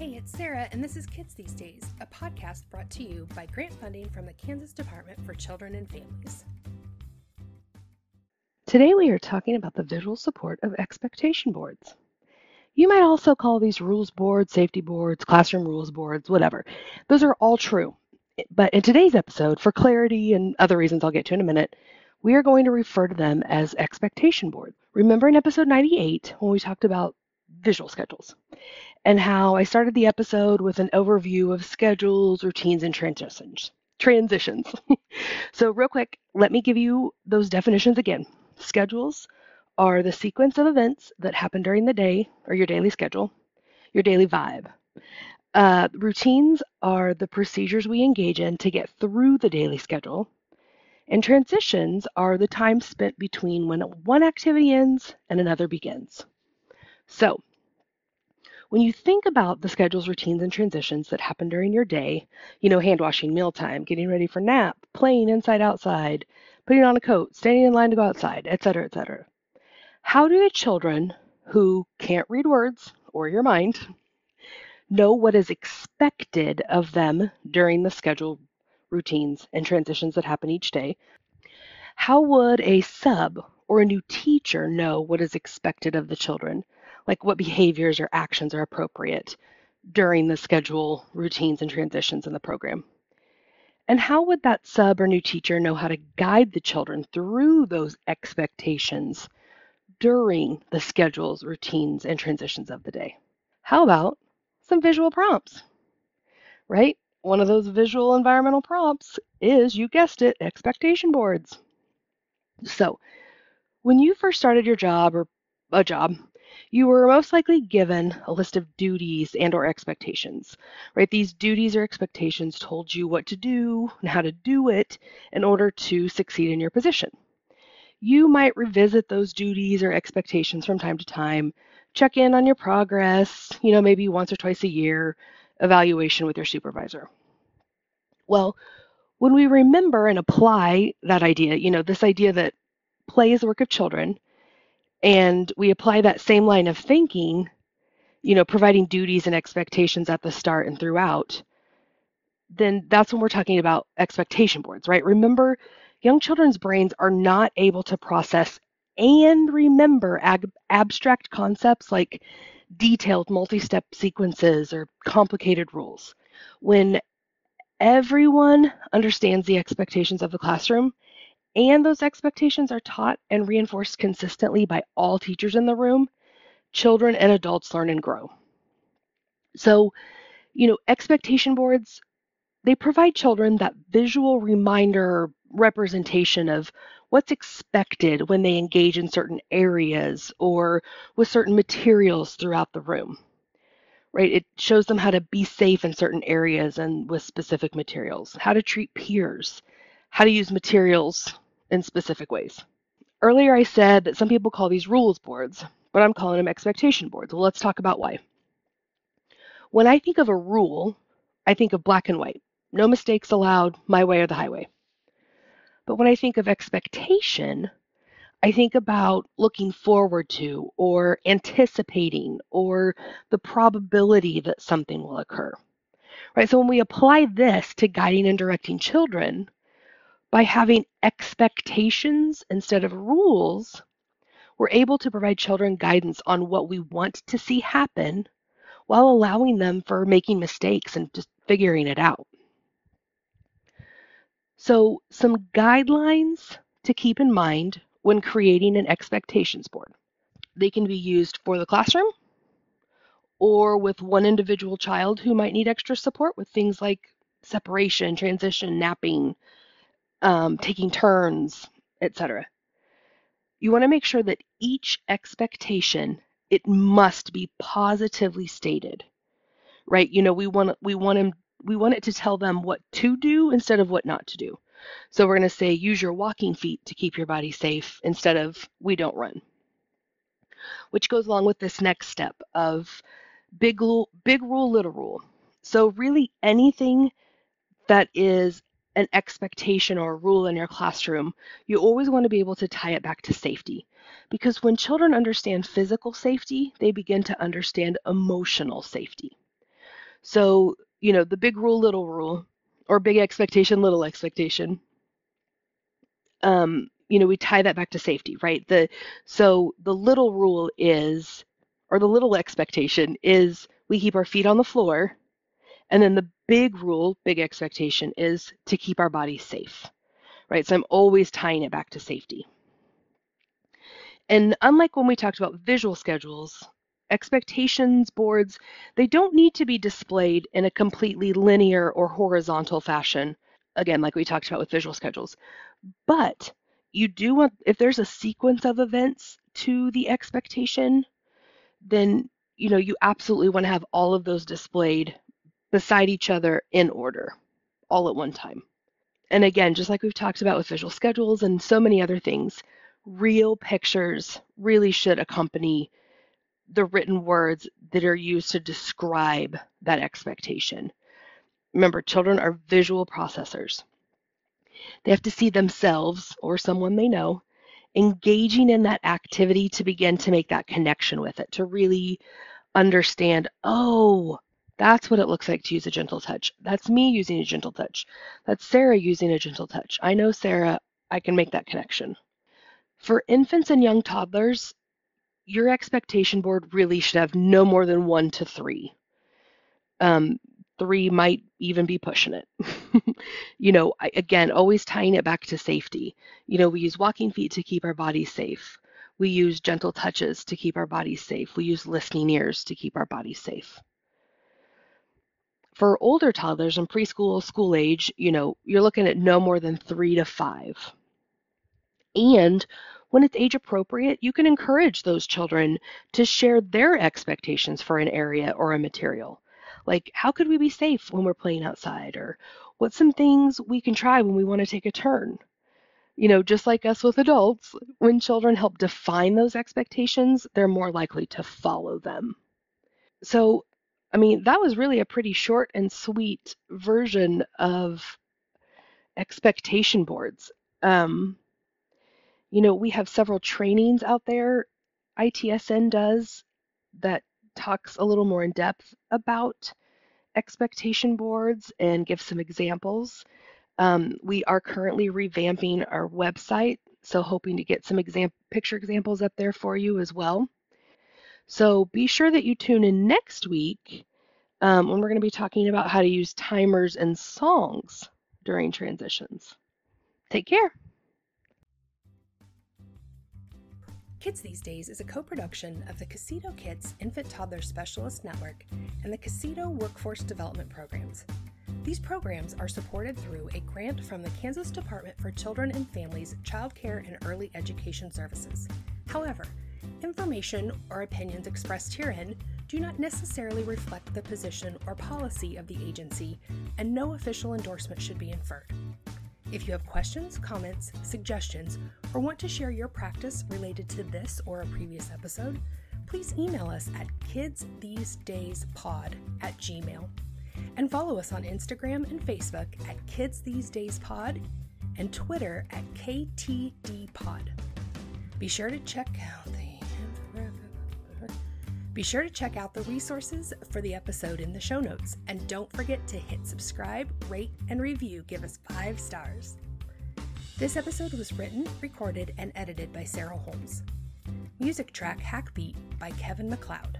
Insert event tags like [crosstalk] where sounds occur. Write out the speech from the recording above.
Hey, it's Sarah, and this is Kids These Days, a podcast brought to you by grant funding from the Kansas Department for Children and Families. Today we are talking about the visual support of expectation boards. You might also call these rules boards, safety boards, classroom rules boards, whatever. Those are all true. But in today's episode, for clarity and other reasons I'll get to in a minute, we are going to refer to them as expectation boards. Remember in episode 98 when we talked about visual schedules and how I started the episode with an overview of schedules, routines, and transitions. Transitions. [laughs] so, real quick, let me give you those definitions again. Schedules are the sequence of events that happen during the day or your daily schedule, your daily vibe. Uh, routines are the procedures we engage in to get through the daily schedule. And transitions are the time spent between when one activity ends and another begins. So, when you think about the schedules, routines, and transitions that happen during your day, you know, hand washing, mealtime, getting ready for nap, playing inside outside, putting on a coat, standing in line to go outside, etc., etc. How do the children who can't read words or your mind know what is expected of them during the schedule, routines, and transitions that happen each day? How would a sub or a new teacher know what is expected of the children? Like what behaviors or actions are appropriate during the schedule, routines, and transitions in the program. And how would that sub or new teacher know how to guide the children through those expectations during the schedules, routines, and transitions of the day? How about some visual prompts? Right? One of those visual environmental prompts is, you guessed it, expectation boards. So, when you first started your job or a job, you were most likely given a list of duties and or expectations right? These duties or expectations told you what to do and how to do it in order to succeed in your position. You might revisit those duties or expectations from time to time check in on your progress you know maybe once or twice a year evaluation with your supervisor. Well when we remember and apply that idea you know this idea that play is the work of children and we apply that same line of thinking, you know, providing duties and expectations at the start and throughout, then that's when we're talking about expectation boards, right? Remember, young children's brains are not able to process and remember ab- abstract concepts like detailed multi step sequences or complicated rules. When everyone understands the expectations of the classroom, and those expectations are taught and reinforced consistently by all teachers in the room, children and adults learn and grow. So, you know, expectation boards, they provide children that visual reminder representation of what's expected when they engage in certain areas or with certain materials throughout the room. Right? It shows them how to be safe in certain areas and with specific materials, how to treat peers, how to use materials in specific ways. Earlier, I said that some people call these rules boards, but I'm calling them expectation boards. Well, let's talk about why. When I think of a rule, I think of black and white no mistakes allowed, my way or the highway. But when I think of expectation, I think about looking forward to or anticipating or the probability that something will occur. Right? So when we apply this to guiding and directing children, by having expectations instead of rules, we're able to provide children guidance on what we want to see happen while allowing them for making mistakes and just figuring it out. So, some guidelines to keep in mind when creating an expectations board. They can be used for the classroom or with one individual child who might need extra support with things like separation, transition, napping, um, taking turns, etc. You want to make sure that each expectation it must be positively stated, right? You know, we want we want him we want it to tell them what to do instead of what not to do. So we're going to say use your walking feet to keep your body safe instead of we don't run. Which goes along with this next step of big big rule, little rule. So really anything that is an expectation or a rule in your classroom, you always want to be able to tie it back to safety. Because when children understand physical safety, they begin to understand emotional safety. So, you know, the big rule, little rule, or big expectation, little expectation. Um, you know, we tie that back to safety, right? The so the little rule is, or the little expectation is, we keep our feet on the floor, and then the big rule, big expectation is to keep our bodies safe, right? So I'm always tying it back to safety. And unlike when we talked about visual schedules, expectations boards, they don't need to be displayed in a completely linear or horizontal fashion, again, like we talked about with visual schedules. But you do want, if there's a sequence of events to the expectation, then you know you absolutely want to have all of those displayed beside each other in order all at one time. And again, just like we've talked about with visual schedules and so many other things, real pictures really should accompany the written words that are used to describe that expectation. Remember, children are visual processors. They have to see themselves or someone they know engaging in that activity to begin to make that connection with it, to really understand, oh, that's what it looks like to use a gentle touch. That's me using a gentle touch. That's Sarah using a gentle touch. I know Sarah, I can make that connection. For infants and young toddlers, your expectation board really should have no more than one to three. Um, three might even be pushing it. [laughs] you know, I, again, always tying it back to safety. You know, we use walking feet to keep our bodies safe. We use gentle touches to keep our bodies safe. We use listening ears to keep our bodies safe. For older toddlers and preschool, school age, you know, you're looking at no more than three to five. And when it's age appropriate, you can encourage those children to share their expectations for an area or a material. Like, how could we be safe when we're playing outside? Or what's some things we can try when we want to take a turn? You know, just like us with adults, when children help define those expectations, they're more likely to follow them. So, I mean, that was really a pretty short and sweet version of expectation boards. Um, you know, we have several trainings out there, ITSN does, that talks a little more in depth about expectation boards and gives some examples. Um, we are currently revamping our website, so hoping to get some exam- picture examples up there for you as well. So be sure that you tune in next week um, when we're going to be talking about how to use timers and songs during transitions. Take care. Kids These Days is a co production of the KCCTO Kids Infant Toddler Specialist Network and the KCCTO Workforce Development Programs. These programs are supported through a grant from the Kansas Department for Children and Families Child Care and Early Education Services. However, information or opinions expressed herein do not necessarily reflect the position or policy of the agency, and no official endorsement should be inferred. If you have questions, comments, suggestions, or want to share your practice related to this or a previous episode, please email us at kidsthesedayspod at gmail and follow us on Instagram and Facebook at Kids These Days Pod and Twitter at KTDPod. Be sure to check out be sure to check out the resources for the episode in the show notes, and don't forget to hit subscribe, rate, and review. Give us five stars. This episode was written, recorded, and edited by Sarah Holmes. Music track Hackbeat by Kevin MacLeod.